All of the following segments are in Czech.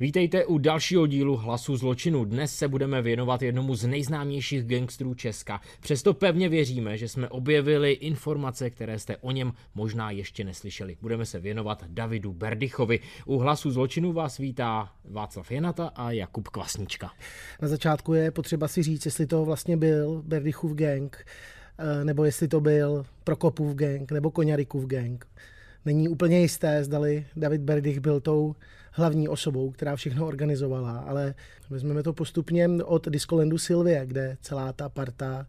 Vítejte u dalšího dílu Hlasu zločinu. Dnes se budeme věnovat jednomu z nejznámějších gangstrů Česka. Přesto pevně věříme, že jsme objevili informace, které jste o něm možná ještě neslyšeli. Budeme se věnovat Davidu Berdychovi. U Hlasu zločinu vás vítá Václav Jenata a Jakub Kvasnička. Na začátku je potřeba si říct, jestli to vlastně byl Berdychův gang, eh, nebo jestli to byl Prokopův gang, nebo Koňarikův gang. Není úplně jisté, zdali David Berdych byl tou hlavní osobou, která všechno organizovala, ale vezmeme to postupně od Discolandu Silvie, kde celá ta parta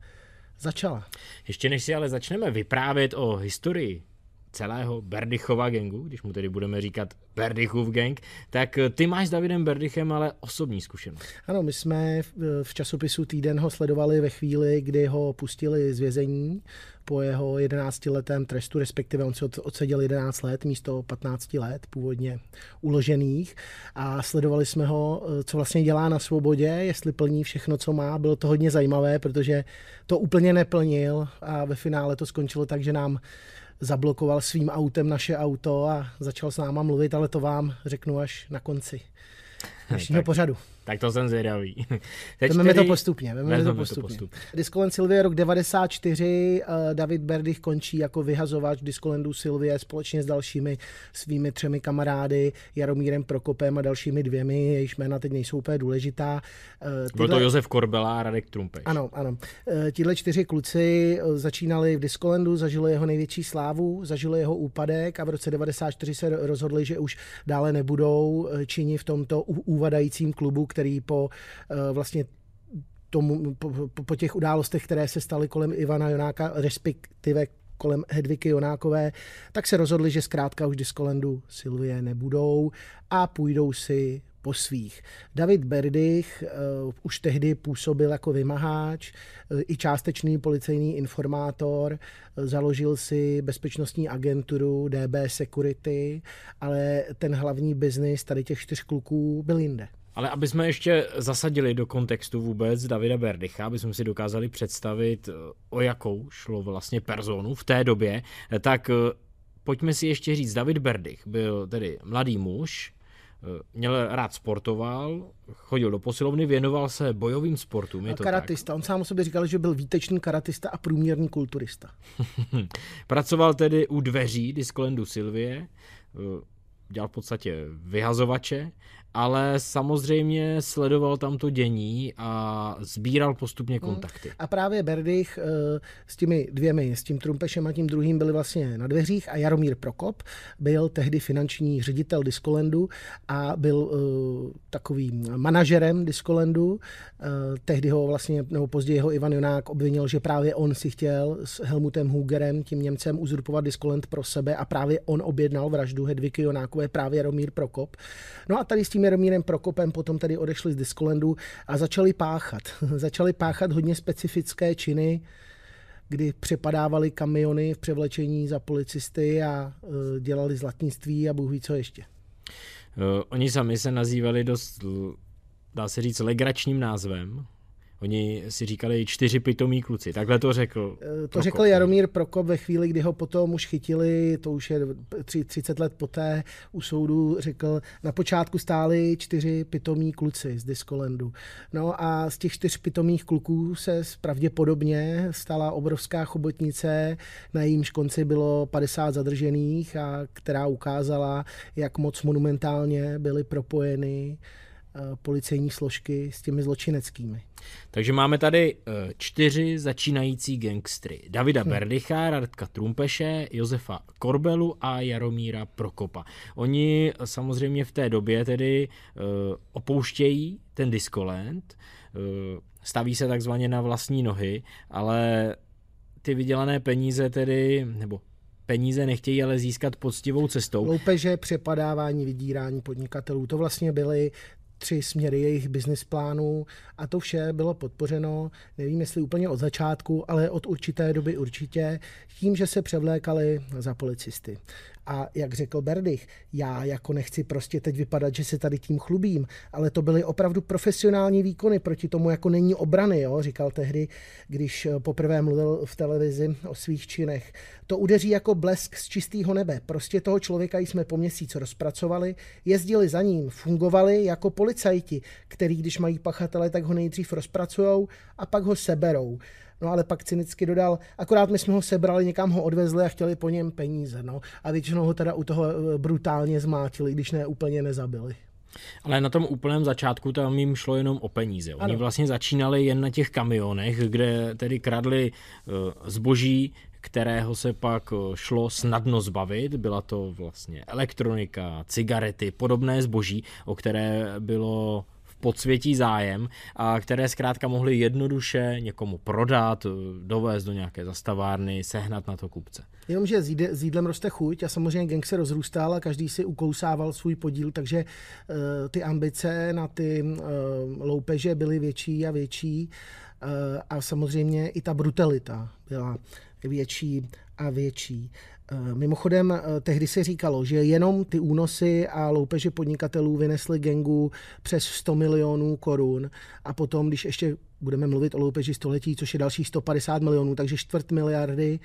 začala. Ještě než si ale začneme vyprávět o historii celého Berdychova gangu, když mu tedy budeme říkat Berdychův gang, tak ty máš s Davidem Berdychem ale osobní zkušenost. Ano, my jsme v časopisu Týden ho sledovali ve chvíli, kdy ho pustili z vězení po jeho 11 letém trestu, respektive on si odseděl 11 let místo 15 let původně uložených a sledovali jsme ho, co vlastně dělá na svobodě, jestli plní všechno, co má. Bylo to hodně zajímavé, protože to úplně neplnil a ve finále to skončilo tak, že nám zablokoval svým autem naše auto a začal s náma mluvit, ale to vám řeknu až na konci dnešního pořadu. Tak to jsem zvědavý. Teď tedy... to postupně. Vezmeme to postupně. To postupně. Discoland Silvie rok 94, uh, David Berdych končí jako vyhazovač Discolandu Silvie společně s dalšími svými třemi kamarády, Jaromírem Prokopem a dalšími dvěmi, jejichž jména teď nejsou úplně důležitá. Tyhle... Byl to Josef Korbela a Radek Trumpeš. Ano, ano. Uh, tihle čtyři kluci začínali v Discolandu, zažili jeho největší slávu, zažili jeho úpadek a v roce 94 se rozhodli, že už dále nebudou čini v tomto úvadajícím klubu, který po eh, vlastně tomu, po, po těch událostech, které se staly kolem Ivana Jonáka, respektive kolem Hedviky Jonákové, tak se rozhodli, že zkrátka už Diskolendu Silvie nebudou a půjdou si po svých. David Berdych uh, už tehdy působil jako vymaháč, uh, i částečný policejní informátor, uh, založil si bezpečnostní agenturu DB Security, ale ten hlavní biznis tady těch čtyř kluků byl jinde. Ale aby jsme ještě zasadili do kontextu vůbec Davida Berdycha, aby jsme si dokázali představit, eh, o jakou šlo vlastně personu v té době, eh, tak eh, pojďme si ještě říct, David Berdych byl tedy mladý muž, měl rád sportoval, chodil do posilovny, věnoval se bojovým sportům. Je to karatista. Tak? On sám o sobě říkal, že byl výtečný karatista a průměrný kulturista. Pracoval tedy u dveří Diskolendu Silvie, dělal v podstatě vyhazovače ale samozřejmě sledoval tam to dění a sbíral postupně hmm. kontakty. Hmm. A právě Berdych eh, s těmi dvěmi, s tím Trumpešem a tím druhým byli vlastně na dveřích a Jaromír Prokop byl tehdy finanční ředitel Diskolendu a byl uh, takovým manažerem Diskolendu. Uh, tehdy ho vlastně, nebo později ho Ivan Jonák obvinil, že právě on si chtěl s Helmutem Hugerem, tím Němcem, uzurpovat Diskolend pro sebe a právě on objednal vraždu Hedviky Jonákové, právě Jaromír Prokop. No a tady s tím tím Jaromírem Prokopem potom tady odešli z Diskolandu a začali páchat. začali páchat hodně specifické činy, kdy přepadávali kamiony v převlečení za policisty a uh, dělali zlatnictví a bůh ví co ještě. Uh, oni sami se nazývali dost, dá se říct, legračním názvem. Oni si říkali čtyři pitomí kluci, takhle to řekl. Eh, to Prokop. řekl Jaromír Prokop ve chvíli, kdy ho potom už chytili, to už je 30 let poté u soudu, řekl, na počátku stáli čtyři pitomí kluci z Diskolandu. No a z těch čtyř pitomých kluků se pravděpodobně stala obrovská chobotnice, na jejímž konci bylo 50 zadržených a která ukázala, jak moc monumentálně byly propojeny policejní složky s těmi zločineckými. Takže máme tady eh, čtyři začínající gangstry. Davida hm. Berdycha, Radka Trumpeše, Josefa Korbelu a Jaromíra Prokopa. Oni samozřejmě v té době tedy opouštějí ten Discoland, uh, staví se takzvaně na vlastní nohy, ale ty vydělané peníze tedy, nebo peníze nechtějí ale získat poctivou cestou. Loupeže, přepadávání, vydírání podnikatelů, to vlastně byly tři směry jejich business plánů a to vše bylo podpořeno, nevím jestli úplně od začátku, ale od určité doby určitě, tím, že se převlékali za policisty. A jak řekl Berdych, já jako nechci prostě teď vypadat, že se tady tím chlubím, ale to byly opravdu profesionální výkony, proti tomu jako není obrany, jo, říkal tehdy, když poprvé mluvil v televizi o svých činech. To udeří jako blesk z čistého nebe. Prostě toho člověka jsme po měsíc rozpracovali, jezdili za ním, fungovali jako policajti, který když mají pachatele, tak ho nejdřív rozpracujou a pak ho seberou. No ale pak cynicky dodal, akorát my jsme ho sebrali, někam ho odvezli a chtěli po něm peníze. No. A většinou ho teda u toho eh, brutálně zmátili, když ne úplně nezabili. Ale na tom úplném začátku tam jim šlo jenom o peníze. Oni ano. vlastně začínali jen na těch kamionech, kde tedy kradli eh, zboží, kterého se pak eh, šlo snadno zbavit. Byla to vlastně elektronika, cigarety, podobné zboží, o které bylo podsvětí zájem a které zkrátka mohly jednoduše někomu prodat, dovést do nějaké zastavárny, sehnat na to kupce. Jenomže s jídlem roste chuť a samozřejmě gang se rozrůstal a každý si ukousával svůj podíl, takže uh, ty ambice na ty uh, loupeže byly větší a větší uh, a samozřejmě i ta brutalita byla větší a větší. Eh, mimochodem, eh, tehdy se říkalo, že jenom ty únosy a loupeže podnikatelů vynesly gengu přes 100 milionů korun a potom, když ještě budeme mluvit o loupeži století, což je dalších 150 milionů, takže čtvrt miliardy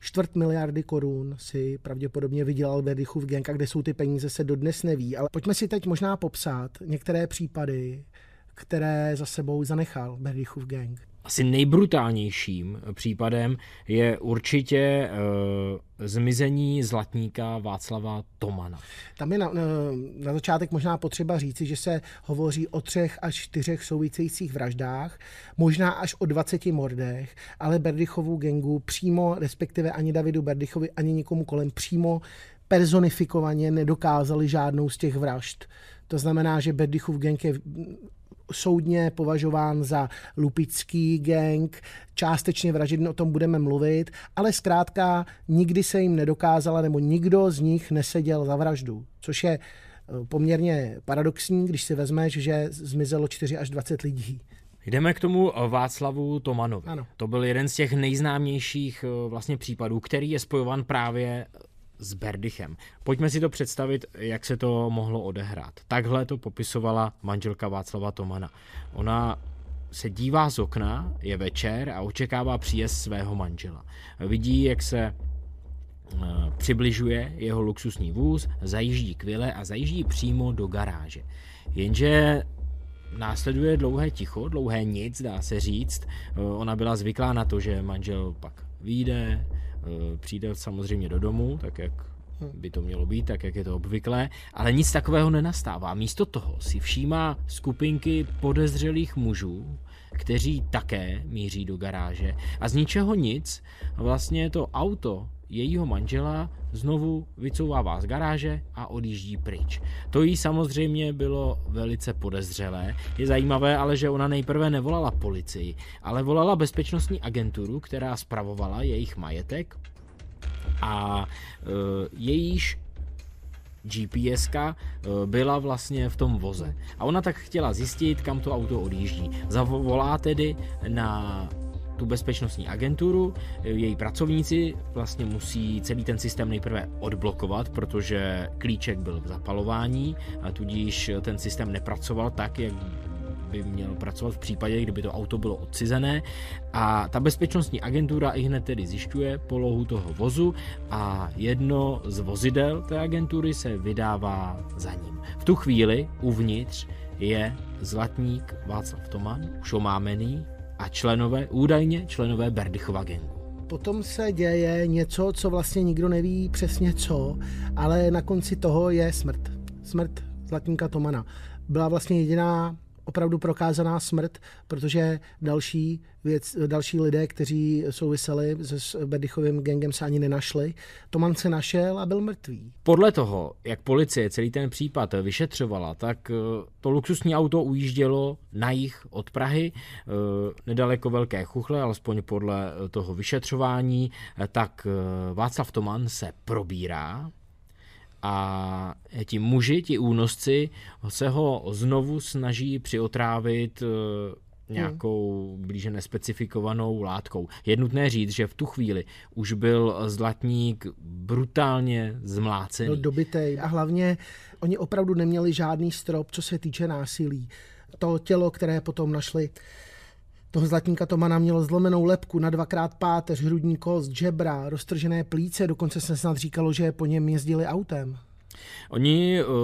čtvrt miliardy korun si pravděpodobně vydělal Verdichův gang a kde jsou ty peníze se dodnes neví. Ale pojďme si teď možná popsat některé případy, které za sebou zanechal Berdichův gang asi nejbrutálnějším případem je určitě uh, zmizení zlatníka Václava Tomana. Tam je na, na začátek možná potřeba říci, že se hovoří o třech až čtyřech souvisejících vraždách, možná až o 20 mordech, ale Berdychovu gengu přímo, respektive ani Davidu Berdychovi, ani nikomu kolem přímo personifikovaně nedokázali žádnou z těch vražd. To znamená, že Berdychův gang je soudně považován za lupický gang, částečně vražedný, o tom budeme mluvit, ale zkrátka nikdy se jim nedokázala, nebo nikdo z nich neseděl za vraždu, což je eh, poměrně paradoxní, když si vezmeš, že zmizelo 4 až 20 lidí. Jdeme k tomu Václavu Tomanovi. Ano. To byl jeden z těch nejznámějších eh, vlastně případů, který je spojovan právě s Berdichem. Pojďme si to představit, jak se to mohlo odehrát. Takhle to popisovala manželka Václava Tomana. Ona se dívá z okna, je večer a očekává příjezd svého manžela. Vidí, jak se eh, přibližuje jeho luxusní vůz, zajíždí k vile a zajíždí přímo do garáže. Jenže následuje dlouhé ticho, dlouhé nic, dá se říct. Eh, ona byla zvyklá na to, že manžel pak vyjde, přijde samozřejmě do domu, tak jak by to mělo být, tak jak je to obvyklé, ale nic takového nenastává. Místo toho si všímá skupinky podezřelých mužů, kteří také míří do garáže a z ničeho nic vlastně to auto jejího manžela znovu vycouvává z garáže a odjíždí pryč. To jí samozřejmě bylo velice podezřelé. Je zajímavé ale, že ona nejprve nevolala policii, ale volala bezpečnostní agenturu, která spravovala jejich majetek a e, jejíž GPS e, byla vlastně v tom voze. A ona tak chtěla zjistit, kam to auto odjíždí. Zavolá tedy na tu bezpečnostní agenturu, její pracovníci vlastně musí celý ten systém nejprve odblokovat, protože klíček byl v zapalování a tudíž ten systém nepracoval tak, jak by měl pracovat v případě, kdyby to auto bylo odcizené a ta bezpečnostní agentura i hned tedy zjišťuje polohu toho vozu a jedno z vozidel té agentury se vydává za ním. V tu chvíli uvnitř je zlatník Václav Toman, už omámený, a členové, údajně členové Berdychova gengu. Potom se děje něco, co vlastně nikdo neví přesně co, ale na konci toho je smrt. Smrt Zlatníka Tomana. Byla vlastně jediná opravdu prokázaná smrt, protože další, věc, další lidé, kteří souviseli se Berdychovým gengem, se ani nenašli. Toman se našel a byl mrtvý. Podle toho, jak policie celý ten případ vyšetřovala, tak eh, to luxusní auto ujíždělo na jich od Prahy, eh, nedaleko Velké Chuchle, alespoň podle toho vyšetřování, eh, tak Václav Toman se probírá a ti muži, ti únosci se ho znovu snaží přiotrávit eh, nějakou blíže nespecifikovanou látkou. Je nutné říct, že v tu chvíli už byl zlatník brutálně zmlácený. No, dobitej. A hlavně oni opravdu neměli žádný strop, co se týče násilí. To tělo, které potom našli toho zlatníka Tomana mělo zlomenou lepku na dvakrát páteř, hrudní kost, žebra, roztržené plíce, dokonce se snad říkalo, že po něm jezdili autem. Oni uh,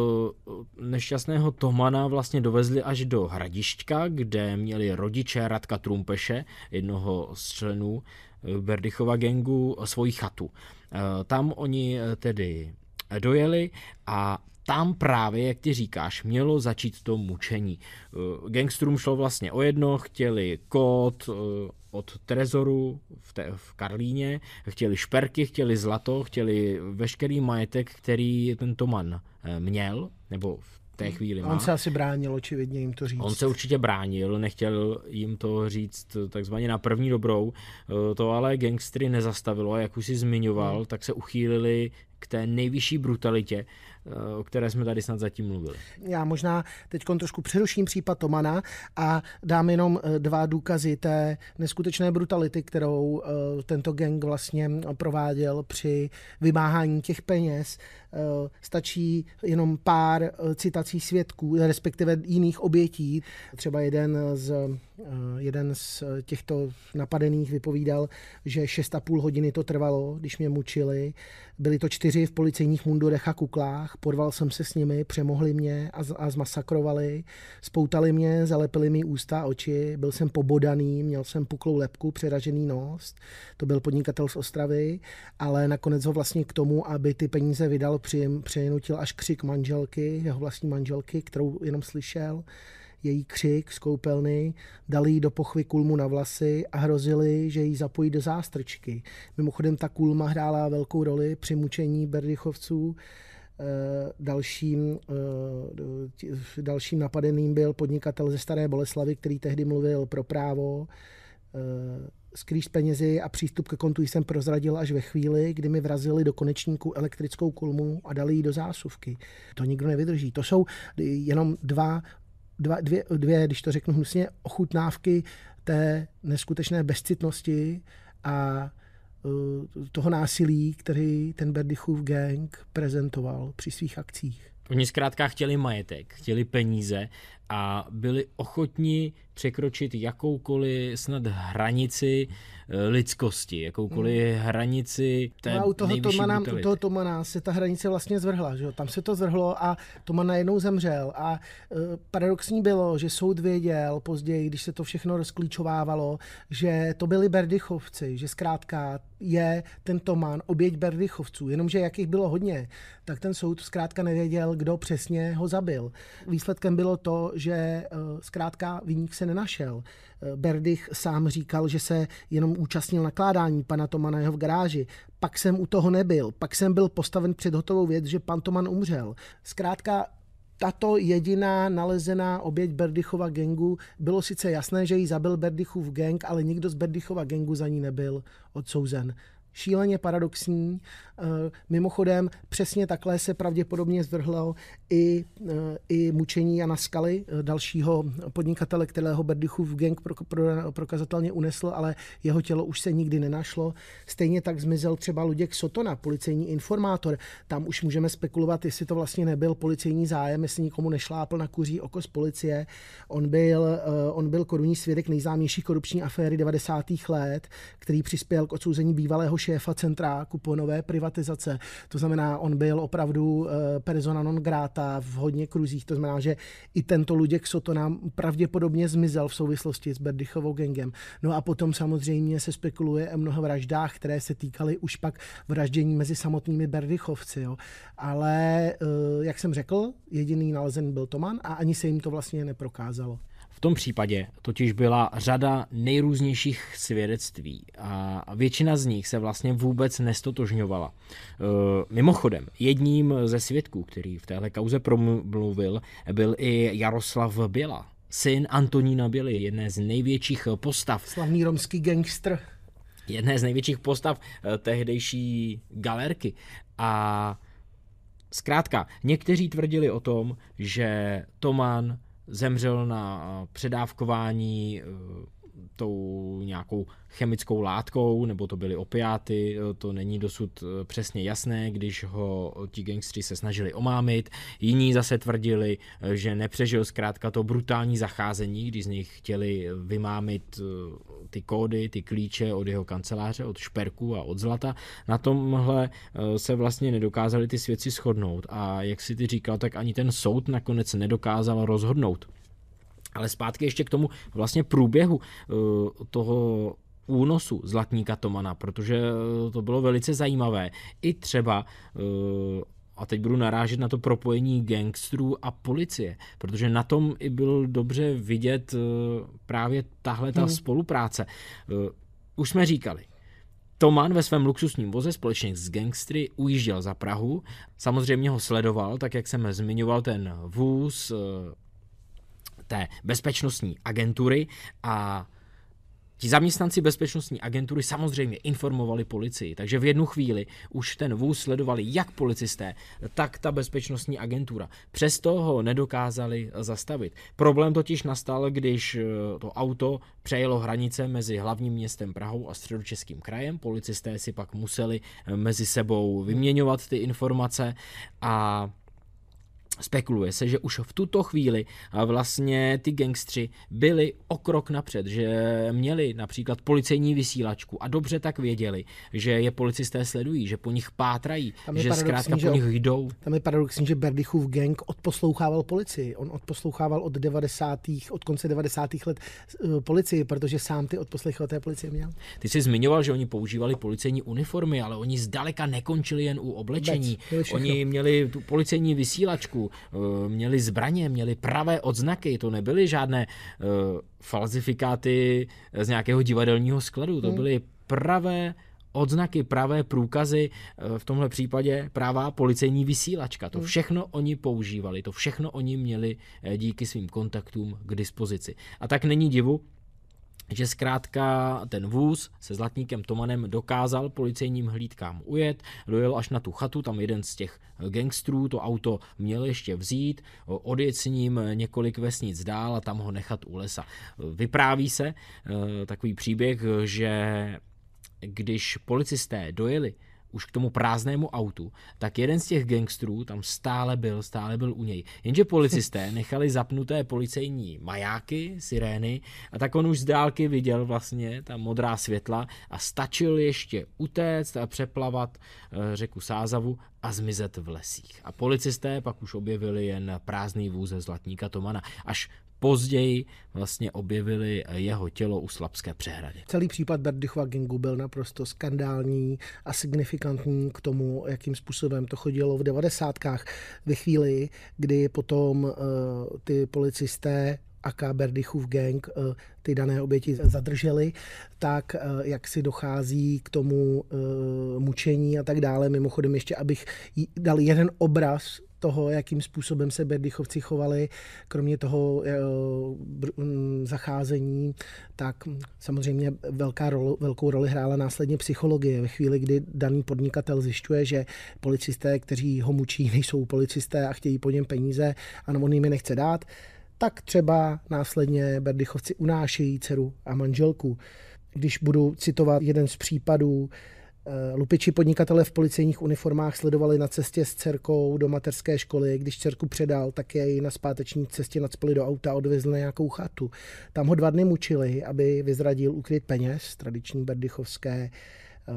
nešťastného Tomana vlastně dovezli až do Hradišťka, kde měli rodiče Radka Trumpeše, jednoho z členů eh, Berdychova gengu, svoji chatu. Tam oni tedy dojeli a tam právě, jak ty říkáš, mělo začít to mučení. Gangstrům šlo vlastně o jedno, chtěli kód od Trezoru v, te, v Karlíně, chtěli šperky, chtěli zlato, chtěli veškerý majetek, který ten Toman eh, měl, nebo v té hmm. chvíli má. On se asi bránil, očividně jim to říct. On se určitě bránil, nechtěl jim to říct takzvaně na první dobrou. Eh, to ale gangstry nezastavilo a jak už si zmiňoval, hmm. tak se uchýlili k té nejvyšší brutalitě, eh, o které jsme tady snad zatím mluvili. Já možná teď trošku přeruším případ Tomana a dám jenom eh, dva důkazy té neskutečné brutality, kterou tento gang vlastně prováděl při vymáhání těch peněz. Stačí jenom pár citací svědků, respektive jiných obětí. Třeba jeden z, jeden z těchto napadených vypovídal, že 6,5 hodiny to trvalo, když mě mučili. Byli to čtyři v policejních mundurech a kuklách, porval jsem se s nimi, přemohli mě a, a zmasakrovali, spoutali mě, zalepili mi ústa a oči, byl jsem pobodaný, měl jsem puklou lepku, přeražený nos, to byl podnikatel z Ostravy, ale nakonec ho vlastně k tomu, aby ty peníze vydal, přinutil až křik manželky, jeho vlastní manželky, kterou jenom slyšel, její křik z koupelny, dali jí do pochvy kulmu na vlasy a hrozili, že ji zapojí do zástrčky. Mimochodem ta kulma hrála velkou roli při mučení Berdychovců. Eh, dalším, eh, dalším napadeným byl podnikatel ze Staré Boleslavy, který tehdy mluvil pro právo. Eh, skrýž s penězi a přístup ke kontu jsem prozradil až ve chvíli, kdy mi vrazili do konečníku elektrickou kulmu a dali ji do zásuvky. To nikdo nevydrží. To jsou jenom dva dva, dvě, dvě, když to řeknu hnusně, ochutnávky té neskutečné bezcitnosti a toho násilí, který ten Berdychův gang prezentoval při svých akcích. Oni zkrátka chtěli majetek, chtěli peníze a byli ochotni překročit jakoukoliv snad hranici eh, lidskosti, jakoukoliv hmm. hranici té no a u toho Tomana, u toho Tomana se ta hranice vlastně zvrhla, že jo? tam se to zvrhlo a Toman najednou zemřel a uh, paradoxní bylo, že soud věděl později, když se to všechno rozklíčovávalo, že to byli Berdychovci, že zkrátka je ten Toman oběť Berdychovců, jenomže jakých bylo hodně, tak ten soud zkrátka nevěděl, kdo přesně ho zabil. Výsledkem bylo to, že uh, zkrátka výnik se nenašel. Eh, Berdych sám říkal, že se jenom účastnil nakládání pana Tomana jeho v garáži. Pak jsem u toho nebyl. Pak jsem byl postaven před hotovou věc, že pan Toman umřel. Zkrátka tato jediná nalezená oběť Berdychova gengu bylo sice jasné, že ji zabil Berdychův gang, ale nikdo z Berdychova gengu za ní nebyl odsouzen šíleně paradoxní. Eh, mimochodem, přesně takhle se pravděpodobně zvrhlo i, eh, i mučení Jana Skaly, eh, dalšího podnikatele, kterého Berdychův gang pro, pro, prokazatelně unesl, ale jeho tělo už se nikdy nenašlo. Stejně tak zmizel třeba Luděk Sotona, policejní informátor. Tam už můžeme spekulovat, jestli to vlastně nebyl policejní zájem, jestli nikomu nešlápl na kuří oko z policie. On byl, on byl korunní svědek nejznámější korupční aféry 90. let, který přispěl k odsouzení bývalého šéfa centra kuponové privatizace. To znamená, on byl opravdu eh, persona non grata v hodně kruzích. To znamená, že i tento Luděk Sotona pravděpodobně zmizel v souvislosti s Berdychovou gengem. No a potom samozřejmě se spekuluje o mnoha vraždách, které se týkaly už pak vraždění mezi samotnými Berdychovci. Jo. Ale, eh, jak jsem řekl, jediný nalezen byl Toman a ani se jim to vlastně neprokázalo. V tom případě totiž byla řada nejrůznějších svědectví a většina z nich se vlastně vůbec nestotožňovala. E, mimochodem, jedním ze svědků, který v téhle kauze promluvil, byl i Jaroslav Běla, syn Antonína Běly, jedné z největších postav. Slavný romský gangster. Jedné z největších postav e, tehdejší galerky. A zkrátka, někteří tvrdili o tom, že Toman zemřel na předávkování tou nějakou chemickou látkou, nebo to byly opiáty, to není dosud eh, přesně jasné, když ho ti gangstři se snažili omámit. Jiní zase tvrdili, eh, že nepřežil zkrátka to brutální zacházení, když z nich chtěli vymámit ty kódy, ty klíče od jeho kanceláře, od šperku a od zlata. Na tomhle se vlastně nedokázali ty svědci shodnout a jak si ty říkal, tak ani ten soud nakonec nedokázal rozhodnout. Ale zpátky ještě k tomu vlastně průběhu eh, toho únosu Zlatníka Tomana, protože eh, to bylo velice zajímavé. I třeba eh, a teď budu narážet na to propojení gangstrů a policie, protože na tom i byl dobře vidět právě tahle ta hmm. spolupráce. Už jsme říkali, Toman ve svém luxusním voze společně s gangstry ujížděl za Prahu, samozřejmě ho sledoval, tak jak jsem zmiňoval ten vůz, té bezpečnostní agentury a Ti zaměstnanci bezpečnostní agentury samozřejmě informovali policii, takže v jednu chvíli už ten vůz sledovali jak policisté, tak ta bezpečnostní agentura. Přesto ho nedokázali zastavit. Problém totiž nastal, když eh, to auto přejelo hranice mezi hlavním městem Prahou a středočeským krajem. Policisté si pak museli eh, mezi sebou vyměňovat ty informace a Spekuluje se, že už v tuto chvíli vlastně ty gangstři byli o krok napřed, že měli například policejní vysílačku a dobře tak věděli, že je policisté sledují, že po nich pátrají, že zkrátka po nich jdou. Tam je paradoxní, že Berdychův gang odposlouchával policii. On odposlouchával od 90. od konce 90. let uh, policii, protože sám ty odposlechy od té policie měl. Ty jsi zmiňoval, že oni používali policejní uniformy, ale oni zdaleka nekončili jen u oblečení. Bec, oni měli tu policejní vysílačku, Eh, měli zbraně, měli pravé odznaky, to nebyly žádné uh, falzifikáty z nějakého divadelního skladu, to hmm. byly pravé odznaky, pravé průkazy, eh, v tomhle případě prává policejní vysílačka. To hmm. všechno oni používali, to všechno oni měli díky svým kontaktům k dispozici. A tak není divu, že zkrátka ten vůz se Zlatníkem Tomanem dokázal policejním hlídkám ujet, dojel až na tu chatu, tam jeden z těch gangstrů to auto měl ještě vzít, odjet s ním několik vesnic dál a tam ho nechat u lesa. Vypráví se eh, takový příběh, že když policisté dojeli už k tomu prázdnému autu, tak jeden z těch gangstrů tam stále byl, stále byl u něj. Jenže policisté nechali zapnuté policejní majáky, sirény a tak on už z dálky viděl vlastně ta modrá světla a stačil ještě utéct a přeplavat eh, řeku Sázavu a zmizet v lesích. A policisté pak už objevili jen prázdný vůz ze Zlatníka Tomana. Až později vlastně objevili jeho tělo u Slabské přehrady. Celý případ Berdychova gengu byl naprosto skandální a signifikantní k tomu, jakým způsobem to chodilo v devadesátkách. Ve chvíli, kdy potom uh, ty policisté Aka Berdychův gang uh, ty dané oběti zadrželi, tak uh, jak si dochází k tomu mučení a tak dále. Mimochodem ještě, abych dal jeden obraz toho, jakým způsobem se Berdychovci chovali, kromě toho e, zacházení, tak samozřejmě velká roli, velkou roli hrála následně psychologie. Ve chvíli, kdy daný podnikatel zjišťuje, že policisté, kteří ho mučí, nejsou policisté a chtějí po něm peníze a on jim je nechce dát, tak třeba následně Berdychovci unášejí dceru a manželku. Když budu citovat jeden z případů, Eh, lupiči podnikatele v policejních uniformách sledovali na cestě s dcerkou do mateřské školy. Když dcerku předal, tak jej na zpáteční cestě nadspali do auta a odvezli na nějakou chatu. Tam ho dva dny mučili, aby vyzradil ukryt peněz, tradiční berdychovské eh,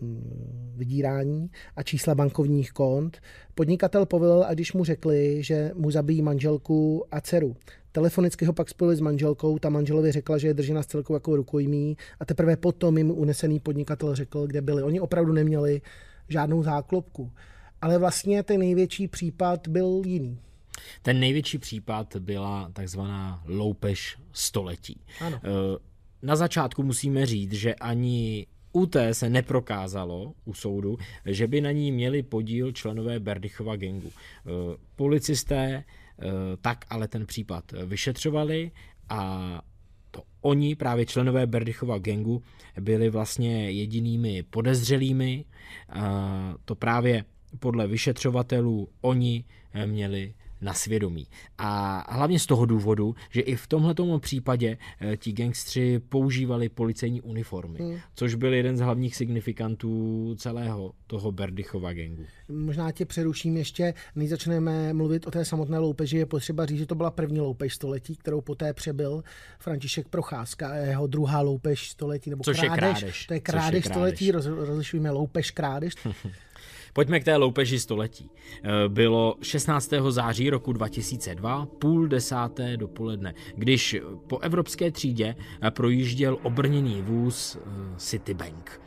mm, vydírání a čísla bankovních kont. Podnikatel povolil, a když mu řekli, že mu zabijí manželku a dceru. Telefonicky ho pak spojili s manželkou, ta manželovi řekla, že je držena s celkou jako rukojmí a teprve potom jim unesený podnikatel řekl, kde byli. Oni opravdu neměli žádnou záklopku. Ale vlastně ten největší případ byl jiný. Ten největší případ byla takzvaná loupež století. Ano. Eh, na začátku musíme říct, že ani u té se neprokázalo u soudu, že by na ní měli podíl členové Berdychova gengu. Eh, policisté tak ale ten případ vyšetřovali a to oni, právě členové Berdychova gengu, byli vlastně jedinými podezřelými. To právě podle vyšetřovatelů oni měli na svědomí. A hlavně z toho důvodu, že i v tomto případě eh, ti gangstři používali policejní uniformy, hmm. což byl jeden z hlavních signifikantů celého toho Berdychova gengu. Možná tě přeruším ještě, než začneme mluvit o té samotné loupeži, je potřeba říct, že to byla první loupež století, kterou poté přebyl František Procházka, jeho druhá loupež století, nebo což krádež, je krádež. To je krádež, krádež. století, roz, rozlišujeme loupež, krádež. Pojďme k té loupeži století. Eh, bylo 16. září roku 2002, půl desáté dopoledne, když po evropské třídě eh, projížděl obrněný vůz eh, Citibank.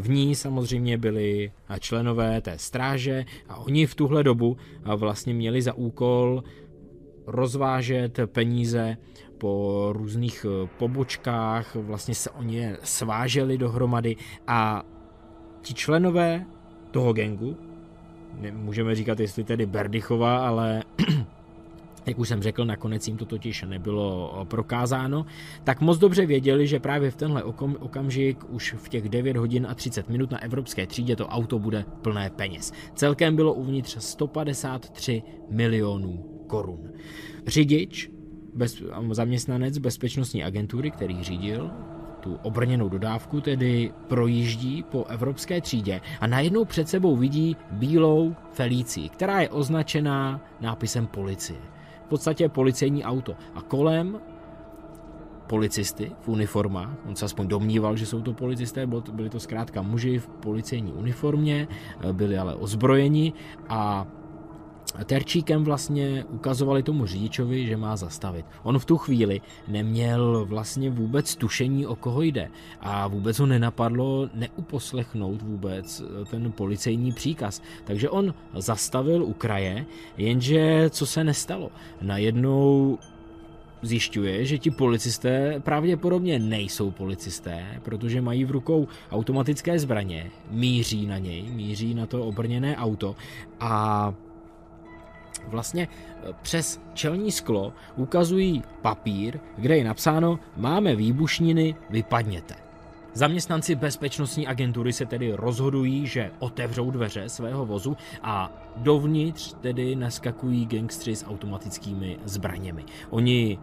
V ní samozřejmě byli členové té stráže a oni v tuhle dobu vlastně měli za úkol rozvážet peníze po různých pobočkách, vlastně se oni sváželi dohromady a ti členové toho gengu, můžeme říkat, jestli tedy Berdychova, ale jak už jsem řekl, nakonec jim to totiž nebylo prokázáno, tak moc dobře věděli, že právě v tenhle okamžik už v těch 9 hodin a 30 minut na evropské třídě to auto bude plné peněz. Celkem bylo uvnitř 153 milionů korun. Řidič, bez, zaměstnanec bezpečnostní agentury, který řídil tu obrněnou dodávku tedy projíždí po evropské třídě a najednou před sebou vidí bílou Felici, která je označená nápisem policie. V podstatě policejní auto. A kolem policisty v uniformách, on se aspoň domníval, že jsou to policisté, byli to zkrátka muži v policejní uniformě, byli ale ozbrojeni a terčíkem vlastně ukazovali tomu řidičovi, že má zastavit. On v tu chvíli neměl vlastně vůbec tušení, o koho jde a vůbec ho nenapadlo neuposlechnout vůbec ten policejní příkaz. Takže on zastavil u kraje, jenže co se nestalo? Najednou zjišťuje, že ti policisté pravděpodobně nejsou policisté, protože mají v rukou automatické zbraně, míří na něj, míří na to obrněné auto a vlastně e, přes čelní sklo ukazují papír, kde je napsáno máme výbušniny, vypadněte. Zaměstnanci bezpečnostní agentury se tedy rozhodují, že otevřou dveře svého vozu a dovnitř tedy naskakují gangstři s automatickými zbraněmi. Oni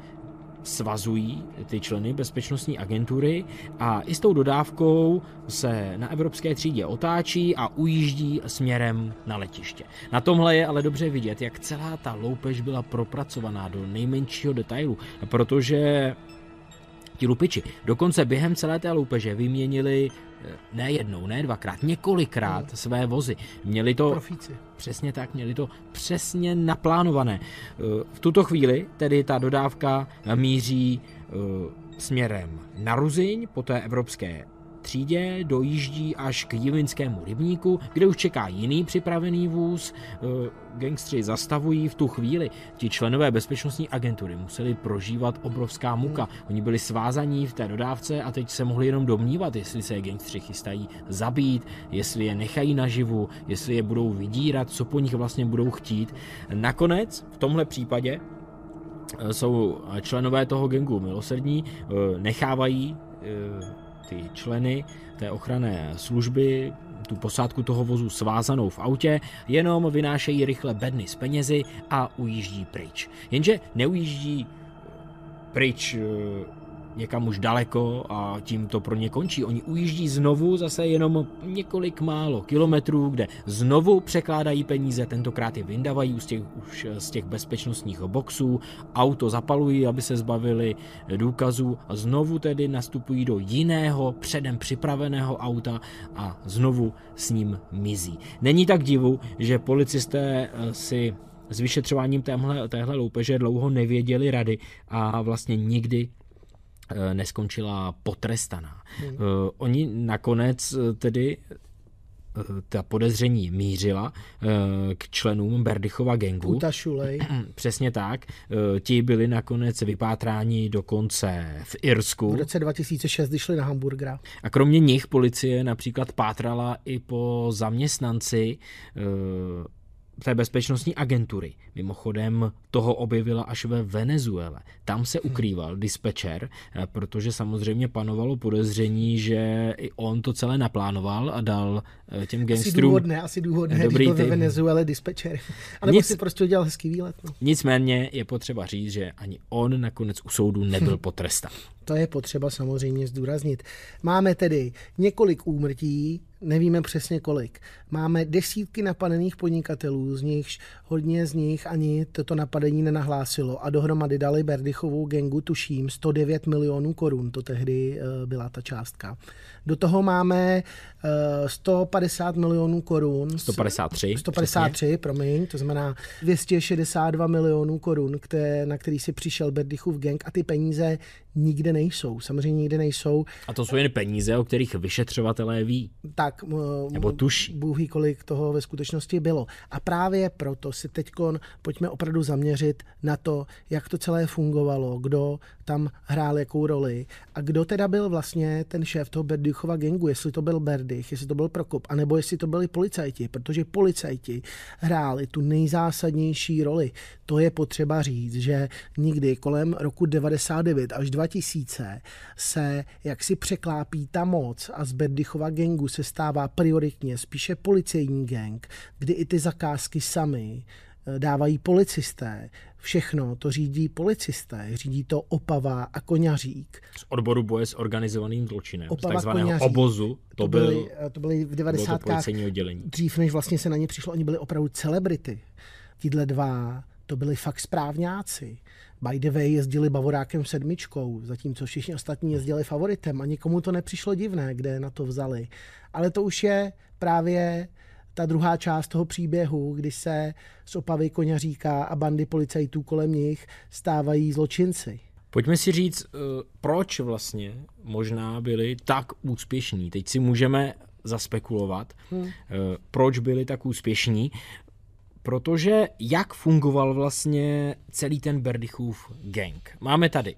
svazují ty členy bezpečnostní agentury a i s tou dodávkou se na evropské třídě otáčí a ujíždí směrem na letiště. Na tomhle je ale dobře vidět, jak celá ta loupež byla propracovaná do nejmenšího detailu, protože ti lupiči dokonce během celé té loupeže vyměnili ne jednou, ne dvakrát, několikrát hmm. své vozy. Měli to Profíci. přesně tak, měli to přesně naplánované. Eh, v tuto chvíli tedy ta dodávka míří eh, směrem na Ruziň, po té evropské třídě dojíždí až k Jilinskému rybníku, kde už čeká jiný připravený vůz. Eh, gangstři zastavují v tu chvíli. Ti členové bezpečnostní agentury museli prožívat obrovská muka. Oni byli svázaní v té dodávce a teď se mohli jenom domnívat, jestli se gangstři chystají zabít, jestli je nechají naživu, jestli je budou vydírat, co po nich vlastně budou chtít. Nakonec v tomhle případě eh, jsou členové toho gengu milosrdní, eh, nechávají ty členy té ochranné služby, tu posádku toho vozu svázanou v autě, jenom vynášejí rychle bedny s penězi a ujíždí pryč. Jenže neujíždí pryč někam už daleko a tím to pro ně končí. Oni ujíždí znovu zase jenom několik málo kilometrů, kde znovu překládají peníze, tentokrát je vyndavají z těch, už z těch bezpečnostních boxů, auto zapalují, aby se zbavili důkazů a znovu tedy nastupují do jiného předem připraveného auta a znovu s ním mizí. Není tak divu, že policisté eh, si s vyšetřováním téhle, téhle loupeže dlouho nevěděli rady a vlastně nikdy neskončila potrestaná. Hmm. Oni nakonec eh, tedy ta podezření mířila k členům Berdychova gengu. Kuta Šulej. Přesně tak. Ti byli nakonec vypátráni dokonce v Irsku. V roce 2006 šli na Hamburgra. A kromě nich policie například pátrala i po zaměstnanci té bezpečnostní agentury. Mimochodem toho objevila až ve Venezuele. Tam se hmm. ukrýval dispečer, eh, protože samozřejmě panovalo podezření, že i on to celé naplánoval a dal eh, těm gangstrům... Asi důvodné, asi důvodné, dobrý když byl ve Venezuele dispečer. Ale Nic, si prostě udělal hezký výlet. No. Nicméně je potřeba říct, že ani on nakonec u soudu nebyl potrestán. To je potřeba samozřejmě zdůraznit. Máme tedy několik úmrtí, nevíme přesně kolik. Máme desítky napadených podnikatelů, z nichž hodně z nich ani toto napadení nenahlásilo a dohromady dali Berdychovou gengu, tuším, 109 milionů korun, to tehdy eh, byla ta částka. Do toho máme 150 eh, milionů korun. 153. 153, přesně. promiň, to znamená 262 milionů korun, které, na který si přišel Berdychův gang a ty peníze nikde nejsou. Samozřejmě nikde nejsou. A to jsou jen peníze, o kterých vyšetřovatelé ví. Tak, nebo tuší. Bůh ví, kolik toho ve skutečnosti bylo. A právě proto si teď pojďme opravdu zaměřit na to, jak to celé fungovalo, kdo tam hrál jakou roli a kdo teda byl vlastně ten šéf toho Berdychova gengu, jestli to byl Berdych, jestli to byl Prokop, anebo jestli to byli policajti, protože policajti hráli tu nejzásadnější roli. To je potřeba říct, že nikdy kolem roku 99 až 2000 se jaksi překlápí ta moc a z Berdychova gengu se stává prioritně spíše policejní gang, kdy i ty zakázky sami eh, dávají policisté. Všechno to řídí policisté, řídí to Opava a Koňařík. Z odboru boje s organizovaným zločinem, Opava, z takzvaného koňařík. obozu, to, to, byly, byl, to byly v 90. oddělení. Dřív, než vlastně se na ně přišlo, oni byli opravdu celebrity. Tíhle dva, to byli fakt správňáci. By the way jezdili Bavorákem sedmičkou, zatímco všichni ostatní jezdili favoritem a nikomu to nepřišlo divné, kde na to vzali. Ale to už je právě ta druhá část toho příběhu, kdy se z Opavy Koňaříka a bandy policajtů kolem nich stávají zločinci. Pojďme si říct, eh, proč vlastně možná byli tak úspěšní. Teď si můžeme zaspekulovat, hmm. Eh, proč byli tak úspěšní protože jak fungoval vlastně celý ten Berdychův gang. Máme tady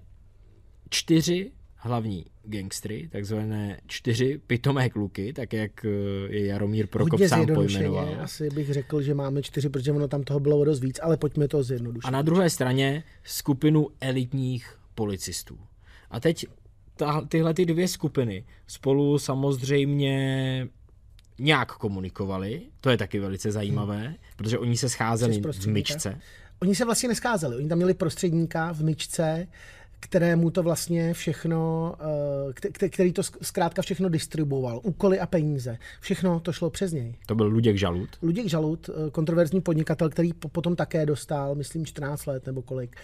čtyři hlavní gangstry, takzvané čtyři pitomé kluky, tak jak eh, je Jaromír Prokop Hodně sám pojmenoval. Asi bych řekl, že máme čtyři, protože ono tam toho bylo dost víc, ale pojďme to zjednodušit. A na druhé straně skupinu elitních policistů. A teď ta, tyhle ty dvě skupiny spolu samozřejmě nějak komunikovali, to je taky velice zajímavé, hmm. protože oni se scházeli v myčce. Oni se vlastně nescházeli, oni tam měli prostředníka v myčce, kterému to vlastně všechno, eh, který to zkrátka všechno distribuoval. Úkoly a peníze. Všechno to šlo přes něj. To byl Luděk Žalut. Luděk Žalut, eh, kontroverzní podnikatel, který potom také dostal, myslím, 14 let nebo kolik.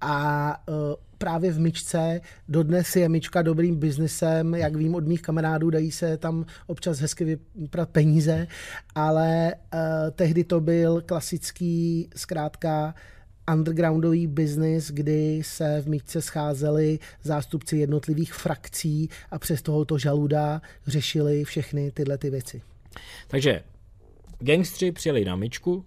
A eh, právě v myčce, dodnes je myčka dobrým biznesem, jak vím od mých kamarádů, dají se tam občas hezky vyprat peníze, ale tehdy to byl klasický, zkrátka, undergroundový biznis, kdy se v místce scházeli zástupci jednotlivých frakcí a přes tohoto žaluda řešili všechny tyhle ty věci. Takže gangstři přijeli na myčku,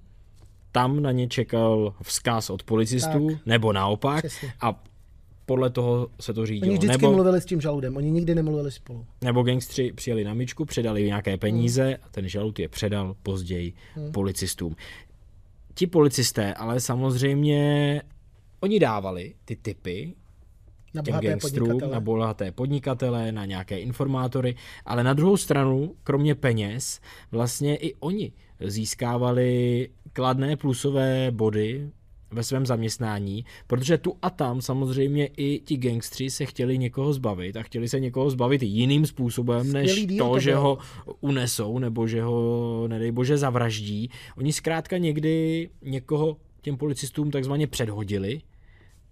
tam na ně čekal vzkaz od policistů, tak, nebo naopak, přesně. a podle toho se to řídilo. Oni vždycky nebo, mluvili s tím žaludem, oni nikdy nemluvili spolu. Nebo gangstři přijeli na myčku, předali nějaké peníze hmm. a ten žalud je předal později hmm. policistům ti policisté, ale samozřejmě oni dávali ty typy na těm gangstrům, na bohaté podnikatele, na nějaké informátory, ale na druhou stranu, kromě peněz, vlastně i oni získávali kladné plusové body ve svém zaměstnání, protože tu a tam samozřejmě i ti gangstři se chtěli někoho zbavit a chtěli se někoho zbavit jiným způsobem, než to, to že ho unesou nebo že ho, nedej bože, zavraždí. Oni zkrátka někdy někoho těm policistům takzvaně předhodili.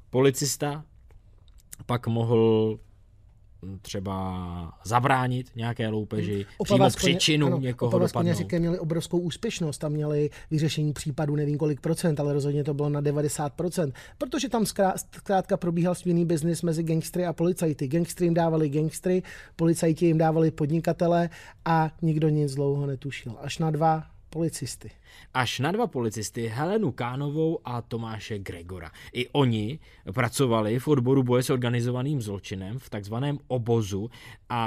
Policista pak mohl třeba zabránit nějaké loupeži, přímo příčinu ano, někoho Opava dopadnout. měli obrovskou úspěšnost, tam měli vyřešení případů nevím kolik procent, ale rozhodně to bylo na 90 procent, protože tam zkrátka probíhal stejný biznis mezi gangstry a policajty. Gangstry jim dávali gangstry, policajti jim dávali podnikatele a nikdo nic dlouho netušil. Až na dva policisty. Až na dva policisty, Helenu Kánovou a Tomáše Gregora. I oni pracovali v odboru boje s organizovaným zločinem v takzvaném obozu a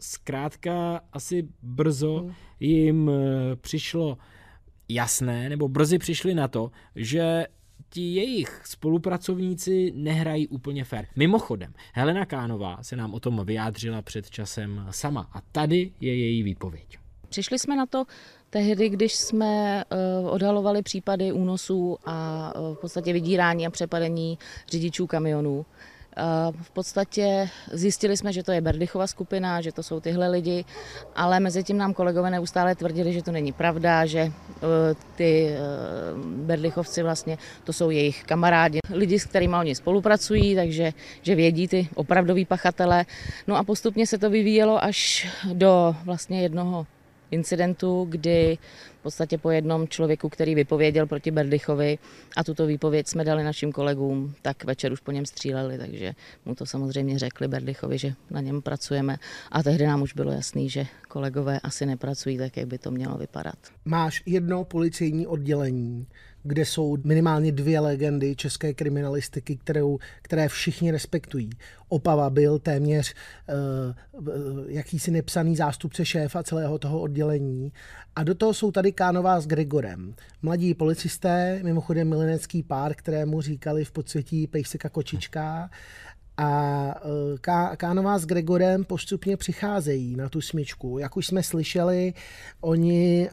zkrátka asi brzo hmm. jim eh, přišlo jasné, nebo brzy přišli na to, že ti jejich spolupracovníci nehrají úplně fér. Mimochodem, Helena Kánová se nám o tom vyjádřila před časem sama a tady je její výpověď. Přišli jsme na to tehdy, když jsme uh, odhalovali případy únosů a uh, v podstatě vydírání a přepadení řidičů kamionů. V podstatě zjistili jsme, že to je Berdychova skupina, že to jsou tyhle lidi, ale mezi tím nám kolegové neustále tvrdili, že to není pravda, že ty Berdychovci vlastně, to jsou jejich kamarádi, lidi, s kterými oni spolupracují, takže že vědí ty opravdoví pachatele. No a postupně se to vyvíjelo až do vlastně jednoho incidentu, kdy v podstatě po jednom člověku, který vypověděl proti Berdychovi a tuto výpověď jsme dali našim kolegům, tak večer už po něm stříleli, takže mu to samozřejmě řekli Berdychovi, že na něm pracujeme a tehdy nám už bylo jasný, že kolegové asi nepracují tak, jak by to mělo vypadat. Máš jedno policejní oddělení, kde jsou minimálně dvě legendy české kriminalistiky, kterou, které všichni respektují. Opava byl téměř uh, jakýsi nepsaný zástupce šéfa celého toho oddělení. A do toho jsou tady Kánová s Gregorem. Mladí policisté, mimochodem milenecký pár, kterému říkali v podsvětí pejseka kočička. A e, Kánová s Gregorem postupně přicházejí na tu smyčku. Jak už jsme slyšeli, oni e,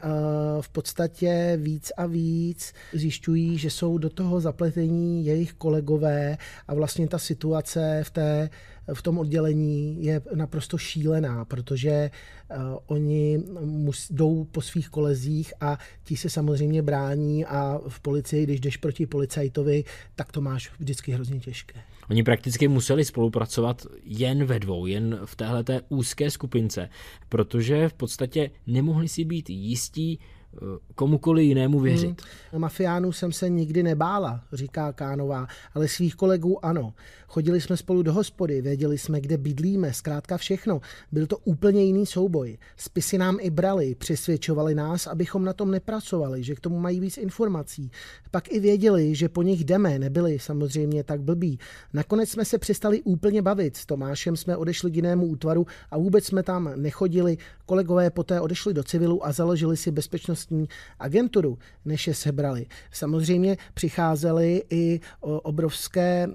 v podstatě víc a víc zjišťují, že jsou do toho zapletení jejich kolegové a vlastně ta situace v té v tom oddělení je naprosto šílená, protože uh, oni mus, jdou po svých kolezích a ti se samozřejmě brání a v policii, když jdeš proti policajtovi, tak to máš vždycky hrozně těžké. Oni prakticky museli spolupracovat jen ve dvou, jen v téhleté úzké skupince, protože v podstatě nemohli si být jistí, eh, komukoli jinému věřit. Hmm. Mafiánů jsem se nikdy nebála, říká Kánová, ale svých kolegů ano. Chodili jsme spolu do hospody, věděli jsme, kde bydlíme, zkrátka všechno. Byl to úplně jiný souboj. Spisy nám i brali, přesvědčovali nás, abychom na tom nepracovali, že k tomu mají víc informací. Pak i věděli, že po nich jdeme, nebyli samozřejmě tak blbí. Nakonec jsme se přestali úplně bavit. S Tomášem jsme odešli k jinému útvaru a vůbec jsme tam nechodili. Kolegové poté odešli do civilu a založili si bezpečnostní agenturu, než je sebrali. Samozřejmě přicházely i obrovské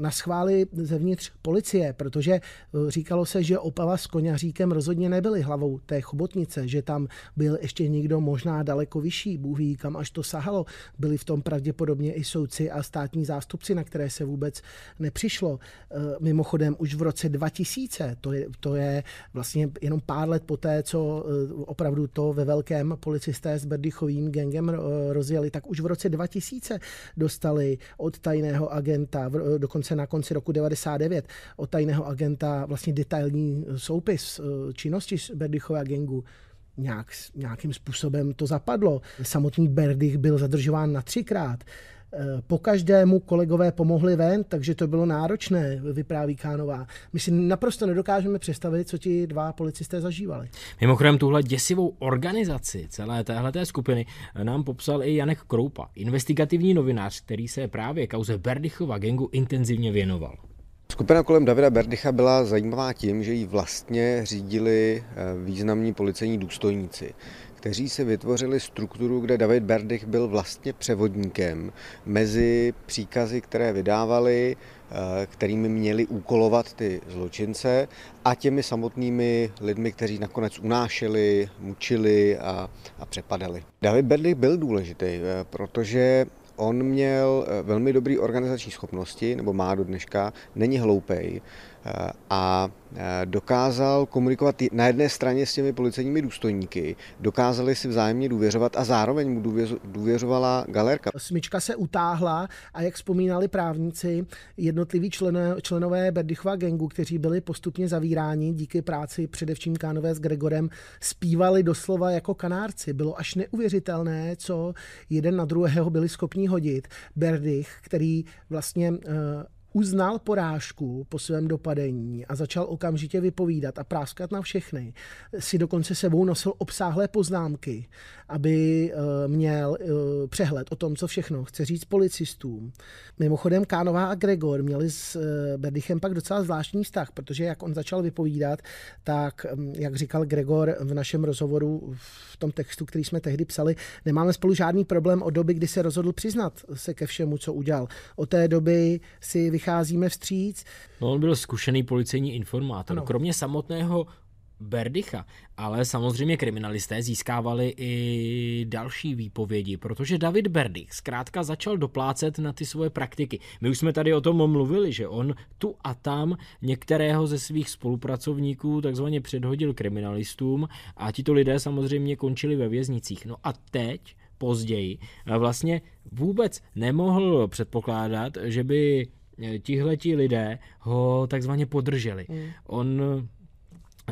na schvály zevnitř policie, protože eh, říkalo se, že Opava s Koňaříkem rozhodně nebyli hlavou té chobotnice, že tam byl ještě někdo možná daleko vyšší, Bůh ví, kam až to sahalo. Byli v tom pravděpodobně i soudci a státní zástupci, na které se vůbec nepřišlo. Eh, mimochodem už v roce 2000, to je, to je vlastně jenom pár let poté, co eh, opravdu to ve velkém policisté s Berdychovým gengem rozjeli, tak už v roce 2000 dostali od tajného agenta, dokonce dokonce na konci roku 99 od tajného agenta vlastně detailní soupis eh, činnosti Berdychova gengu nějak, nějakým způsobem to zapadlo. Samotný Berdych byl zadržován na třikrát. Eh, po každému kolegové pomohli ven, takže to bylo náročné, vypráví Kánová. My si naprosto nedokážeme představit, co ti dva policisté zažívali. Mimochodem tuhle děsivou organizaci celé téhleté skupiny nám popsal i Janek Kroupa, investigativní novinář, který se právě kauze Berdychova gengu intenzivně věnoval. Skupina kolem Davida Berdycha byla zajímavá tím, že ji vlastně řídili eh, významní policejní důstojníci kteří si vytvořili strukturu, kde David Berdych byl vlastně převodníkem mezi příkazy, které vydávali, eh, kterými měli úkolovat ty zločince a těmi samotnými lidmi, kteří nakonec unášeli, mučili a, a přepadali. David Berdych byl důležitý, eh, protože on měl eh, velmi dobrý organizační schopnosti, nebo má do dneška, není hloupej a dokázal komunikovat na jedné straně s těmi policejními důstojníky, dokázali si vzájemně důvěřovat a zároveň mu důvěřovala galerka. Smyčka se utáhla a jak vzpomínali právníci, jednotliví členové, členové Berdychova gengu, kteří byli postupně zavíráni díky práci především Kánové s Gregorem, zpívali doslova jako kanárci. Bylo až neuvěřitelné, co jeden na druhého byli schopni hodit. Berdych, který vlastně uh, uznal porážku po svém dopadení a začal okamžitě vypovídat a práskat na všechny. Si dokonce sebou nosil obsáhlé poznámky, aby eh, měl eh, přehled o tom, co všechno chce říct policistům. Mimochodem Kánová a Gregor měli s eh, Berdichem pak docela zvláštní vztah, protože jak on začal vypovídat, tak, hm, jak říkal Gregor v našem rozhovoru v tom textu, který jsme tehdy psali, nemáme spolu žádný problém od doby, kdy se rozhodl přiznat se ke všemu, co udělal. Od té doby si vycházíme vstříc. No, on byl zkušený policejní informátor. Ano. Kromě samotného Berdycha, ale samozřejmě kriminalisté získávali i další výpovědi, protože David Berdych zkrátka začal doplácet na ty svoje praktiky. My už jsme tady o tom mluvili, že on tu a tam některého ze svých spolupracovníků takzvaně předhodil kriminalistům a tito lidé samozřejmě končili ve věznicích. No a teď později vlastně vůbec nemohl předpokládat, že by tihleti lidé ho takzvaně podrželi. Mm. On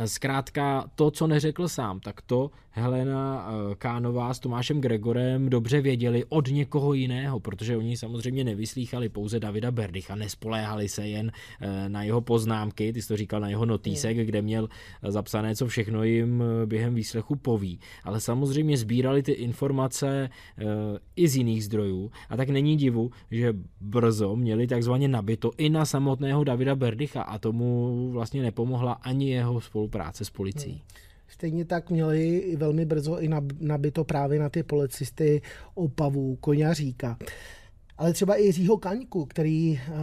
Zkrátka to, co neřekl sám, tak to Helena eh, Kánová s Tomášem Gregorem dobře věděli od někoho jiného, protože oni samozřejmě nevyslýchali pouze Davida Berdycha, nespoléhali se jen eh, na jeho poznámky, ty jsi to říkal na jeho notýsek, kde měl eh, zapsané, co všechno jim během výslechu poví. Ale samozřejmě sbírali ty informace i z jiných zdrojů a tak není divu, že brzo měli takzvaně nabito i na samotného Davida Berdycha a tomu vlastně nepomohla ani jeho spolupráce s policií. Hmm. Stejně tak měli velmi brzo i nabito právě na ty policisty Opavu, Koňaříka ale třeba i Jiřího Kaňku, který uh,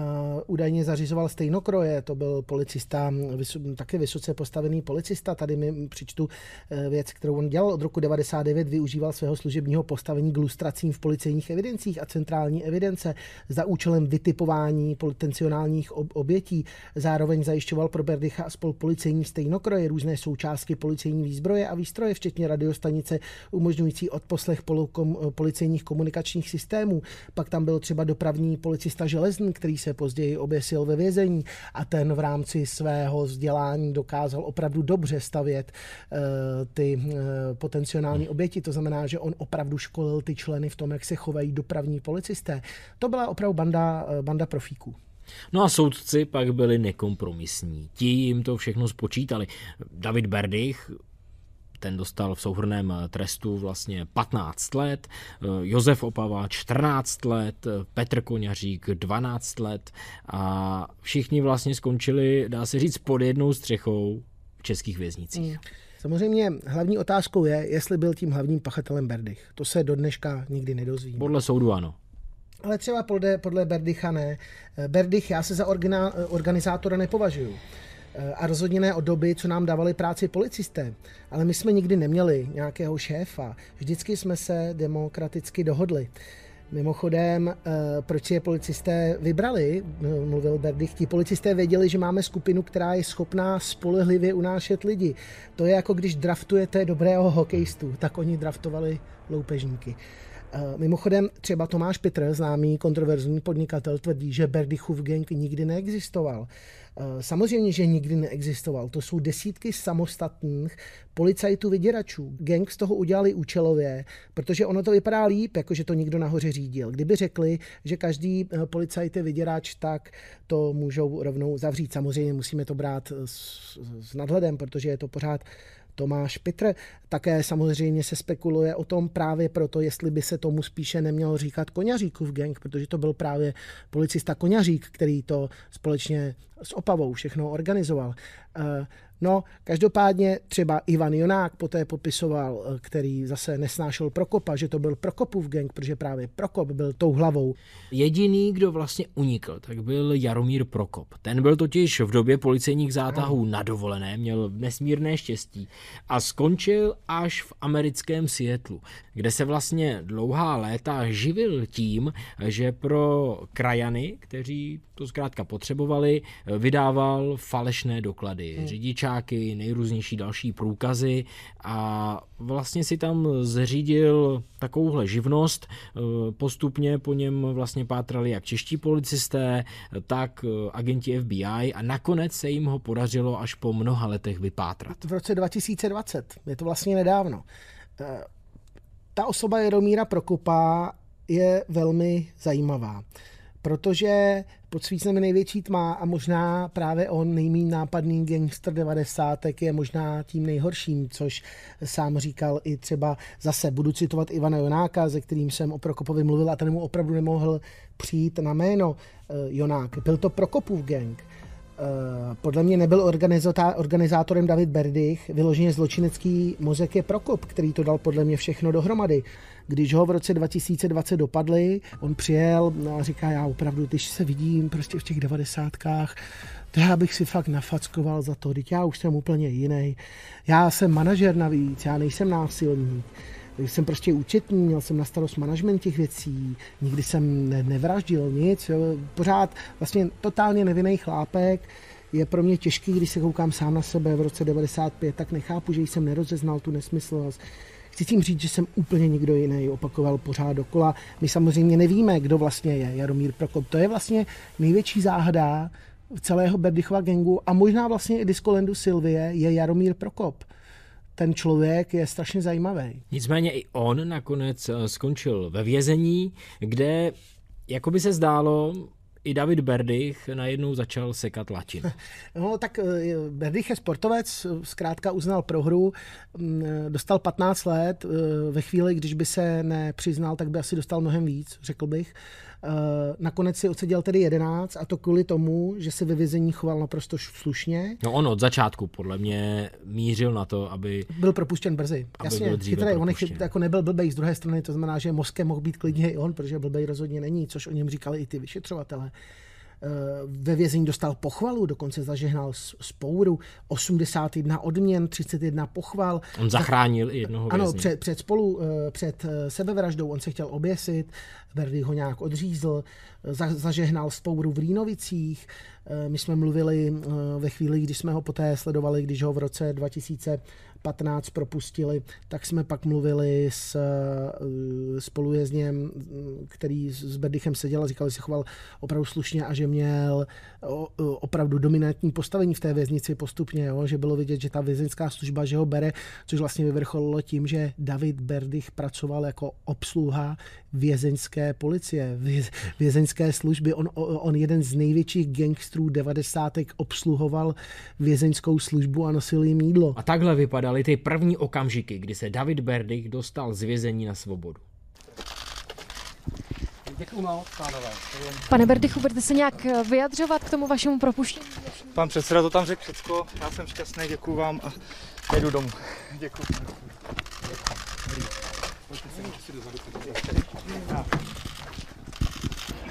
údajně zařizoval stejnokroje, to byl policista, vys- taky vysoce postavený policista, tady mi přečtu uh, věc, kterou on dělal. Od roku 99, využíval svého služebního postavení k lustracím v policejních evidencích a centrální evidence za účelem vytipování potenciálních ob- obětí, zároveň zajišťoval pro Berdycha a spol policejní stejnokroje, různé součástky policejní výzbroje a výstroje, včetně radiostanice umožňující odposlech pol- policejních komunikačních systémů. Pak tam byl třeba dopravní policista železný, který se později oběsil ve vězení a ten v rámci svého vzdělání dokázal opravdu dobře stavět uh, ty uh, potenciální oběti. To znamená, že on opravdu školil ty členy v tom, jak se chovají dopravní policisté. To byla opravdu banda, uh, banda profíků. No a soudci pak byli nekompromisní. Ti jim to všechno spočítali. David Berdych ten dostal v souhrném eh, trestu vlastně 15 let, eh, Josef Opava 14 let, eh, Petr Koňařík 12 let a všichni vlastně skončili, dá se říct, pod jednou střechou v českých věznicích. Mm. Samozřejmě hlavní otázkou je, jestli byl tím hlavním pachatelem Berdych. To se do dneška nikdy nedozvíme. Podle soudu ano. Ale třeba podle, podle Berdycha ne. Berdych já se za organizátora nepovažuji. Eh, a rozhodně ne od doby, co nám dávali práci policisté. Ale my jsme nikdy neměli nějakého šéfa. Vždycky jsme se demokraticky dohodli. Mimochodem, eh, proč je policisté vybrali, eh, mluvil Berdych, ti policisté věděli, že máme skupinu, která je schopná spolehlivě unášet lidi. To je jako když draftujete dobrého hokejistu, tak oni draftovali loupežníky. Mimochodem, třeba Tomáš Pitr, známý kontroverzní podnikatel, tvrdí, že Berdychův gang nikdy neexistoval. Eh, samozřejmě, že nikdy neexistoval. To jsou desítky samostatných policajtů vyděračů. Gang z toho udělali účelově, protože ono to vypadá líp, jako že to někdo nahoře řídil. Kdyby řekli, že každý eh, policajt je vyděrač, tak to můžou rovnou zavřít. Samozřejmě musíme to brát s, s nadhledem, protože je to pořád Tomáš Pitr. Také samozřejmě se spekuluje o tom právě proto, jestli by se tomu spíše nemělo říkat Koňaříkův gang, protože to byl právě policista Koňařík, který to společně s Opavou všechno organizoval. Eh, No, každopádně třeba Ivan Jonák poté popisoval, eh, který zase nesnášel Prokopa, že to byl Prokopův gang, protože právě Prokop byl tou hlavou. Jediný, kdo vlastně unikl, tak byl Jaromír Prokop. Ten byl totiž v době policejních zátahů na dovolené, měl nesmírné štěstí a skončil až v americkém Seattlu, kde se vlastně dlouhá léta živil tím, že pro krajany, kteří to zkrátka potřebovali, vydával falešné doklady. Hmm. Řidičáky, nejrůznější další průkazy a vlastně si tam zřídil takovouhle živnost. Postupně po něm vlastně pátrali jak čeští policisté, tak agenti FBI a nakonec se jim ho podařilo až po mnoha letech vypátrat. V roce 2020, je to vlastně nedávno. Ta osoba Jaromíra Prokopa je velmi zajímavá protože pod svícnemi největší tma a možná právě on nejmín nápadný gangster 90. je možná tím nejhorším, což sám říkal i třeba zase, budu citovat Ivana Jonáka, ze kterým jsem o Prokopovi mluvil a ten mu opravdu nemohl přijít na jméno eh, Jonák. Byl to Prokopův gang. Eh, podle mě nebyl organizátorem David Berdych, vyloženě zločinecký mozek je Prokop, který to dal podle mě všechno dohromady. Když ho v roce 2020 dopadli, on přijel a říká, já opravdu, když se vidím prostě v těch devadesátkách, to já bych si fakt nafackoval za to, teď já už jsem úplně jiný. Já jsem manažer navíc, já nejsem násilník. Jsem prostě účetní, měl jsem na starost management těch věcí, nikdy jsem ne, nevraždil nic, jo. pořád vlastně totálně nevinný chlápek, je pro mě těžký, když se koukám sám na sebe v roce 95, tak nechápu, že jsem nerozeznal tu nesmyslnost. Chci tím říct, že jsem úplně nikdo jiný, opakoval pořád dokola. My samozřejmě nevíme, kdo vlastně je Jaromír Prokop. To je vlastně největší záhada celého Berdychova gengu a možná vlastně i Diskolendu Silvie je Jaromír Prokop ten člověk je strašně zajímavý. Nicméně i on nakonec eh, skončil ve vězení, kde, jako by se zdálo, i David Berdych najednou začal sekat latinu. No tak eh, Berdych je sportovec, zkrátka uznal prohru, mm, dostal 15 let, eh, ve chvíli, když by se nepřiznal, tak by asi dostal mnohem víc, řekl bych. Eh, nakonec si odseděl tedy 11 a to kvůli tomu, že se ve vězení choval naprosto slušně. No on od začátku podle mě mířil na to, aby... Byl propuštěn brzy. Aby Jasně, chytrý, on jako nebyl blbej z druhé strany, to znamená, že mozkem mohl být klidně i on, protože blbej rozhodně není, což o něm říkali i ty vyšetřovatele. Eh, ve vězení dostal pochvalu, dokonce zažehnal spouru, 81 odměn, 31 pochval. On zachránil i jednoho Ano, před, před, spolu, eh, před eh, sebevraždou on se chtěl oběsit, Verdi ho nějak odřízl, zažehnal spouru v Rýnovicích. My jsme mluvili ve chvíli, kdy jsme ho poté sledovali, když ho v roce 2000 15 propustili, tak jsme pak mluvili s eh, spolujezdněm, který s Berdychem seděl a říkal, že se choval opravdu slušně a že měl opravdu dominantní postavení v té věznici postupně, jo? že bylo vidět, že ta vězeňská služba, že ho bere, což vlastně vyvrcholilo tím, že David Berdych pracoval jako obsluha vězeňské policie, vězeňské služby. On, on jeden z největších gangstrů 90. obsluhoval vězeňskou službu a nosil jim jídlo. A takhle vypadaly ty první okamžiky, kdy se David Berdych dostal z vězení na svobodu. Děkuji moc, pánové. Pane Berdychu, budete se nějak vyjadřovat k tomu vašemu propuštění? Pan předseda to tam řekl všechno, já jsem šťastný, děkuji vám a jedu domů. Děkuji.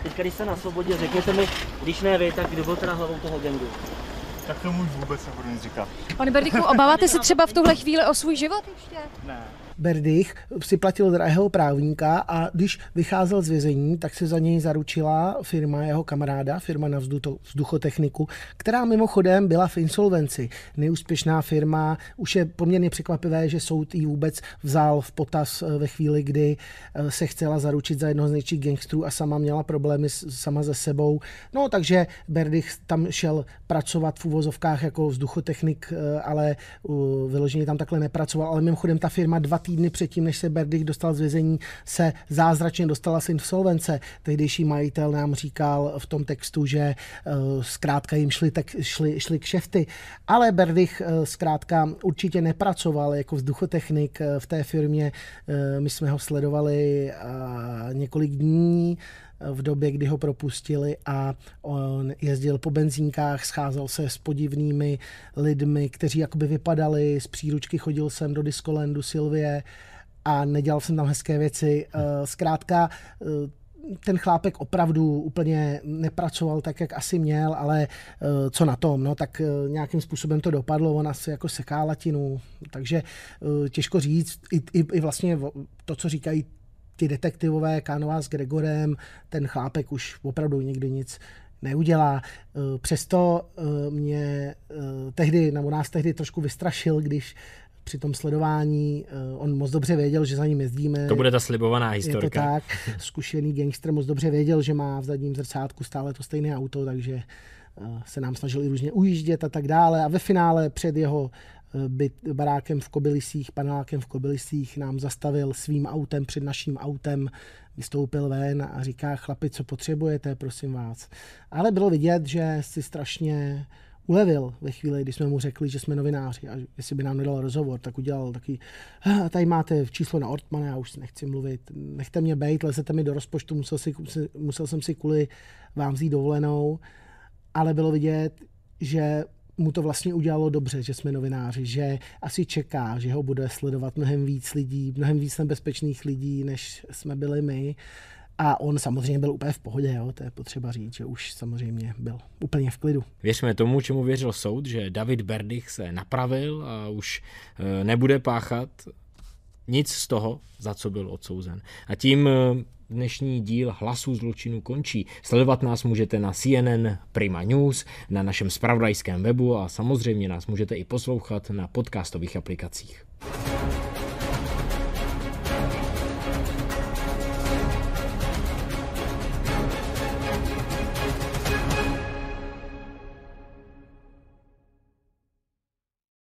Teď, když jste na svobodě, řekněte mi, když ne vy, tak kdo byl teda hlavou toho gangu? Tak tomu už vůbec nebudu nic říkat. Pane Berdychu, obáváte se třeba v tuhle chvíli o svůj život ještě? Ne. Berdych si platil drahého právníka a když vycházel z vězení, tak se za něj zaručila firma jeho kamaráda, firma na vzduchotechniku, která mimochodem byla v insolvenci. Neúspěšná firma, už je poměrně překvapivé, že soud ji vůbec vzal v potaz eh, ve chvíli, kdy eh, se chcela zaručit za jednoho z největších gangstrů a sama měla problémy sama se sebou. No takže Berdych tam šel pracovat v uvozovkách jako vzduchotechnik, eh, ale vyloženě tam takhle nepracoval, ale mimochodem ta firma dva týdny předtím, než se Berdych dostal z vězení, se zázračně dostala z insolvence. Tehdejší majitel nám říkal v tom textu, že uh, zkrátka jim šli, tak, šli, šli kšefty. Ale Berdych uh, zkrátka určitě nepracoval jako vzduchotechnik uh, v té firmě. My jsme ho sledovali několik dní v době, kdy ho propustili a on jezdil po benzínkách, scházel se s podivnými lidmi, kteří jakoby vypadali z příručky, chodil jsem do Diskolandu Silvie a nedělal jsem tam hezké věci. Eh, zkrátka eh, ten chlápek opravdu úplně nepracoval tak, jak asi měl, ale eh, co na tom, no, tak nějakým způsobem to dopadlo, on asi jako seká latinu, takže těžko říct, i, i, i vlastně to, co říkají ty detektivové, Kánová s Gregorem, ten chlápek už opravdu nikdy nic neudělá. Eh, přesto eh, mě eh, tehdy, nebo nás tehdy trošku vystrašil, když při tom sledování, on moc dobře věděl, že za ním jezdíme. To bude ta slibovaná historka. Je to tak. Zkušený gangster moc dobře věděl, že má v zadním zrcátku stále to stejné auto, takže se nám snažil i různě ujíždět a tak dále. A ve finále před jeho byt, barákem v Kobylisích, panelákem v Kobylisích, nám zastavil svým autem před naším autem, vystoupil ven a říká, chlapi, co potřebujete, prosím vás. Ale bylo vidět, že si strašně ulevil ve chvíli, kdy jsme mu řekli, že jsme novináři a jestli by nám nedal rozhovor, tak udělal taky, tady máte číslo na Ortmana, já už si nechci mluvit, nechte mě bejt, lezete mi do rozpočtu, musel, si, musel jsem si kvůli vám vzít dovolenou, ale bylo vidět, že mu to vlastně udělalo dobře, že jsme novináři, že asi čeká, že ho bude sledovat mnohem víc lidí, mnohem víc nebezpečných lidí, než jsme byli my. A on samozřejmě byl úplně v pohodě, jo? to je potřeba říct, že už samozřejmě byl úplně v klidu. Věřme tomu, čemu věřil soud, že David Berdych se napravil a už eh, nebude páchat nic z toho, za co byl odsouzen. A tím eh, dnešní díl Hlasů zločinu končí. Sledovat nás můžete na CNN Prima News, na našem spravodajském webu a samozřejmě nás můžete i poslouchat na podcastových aplikacích.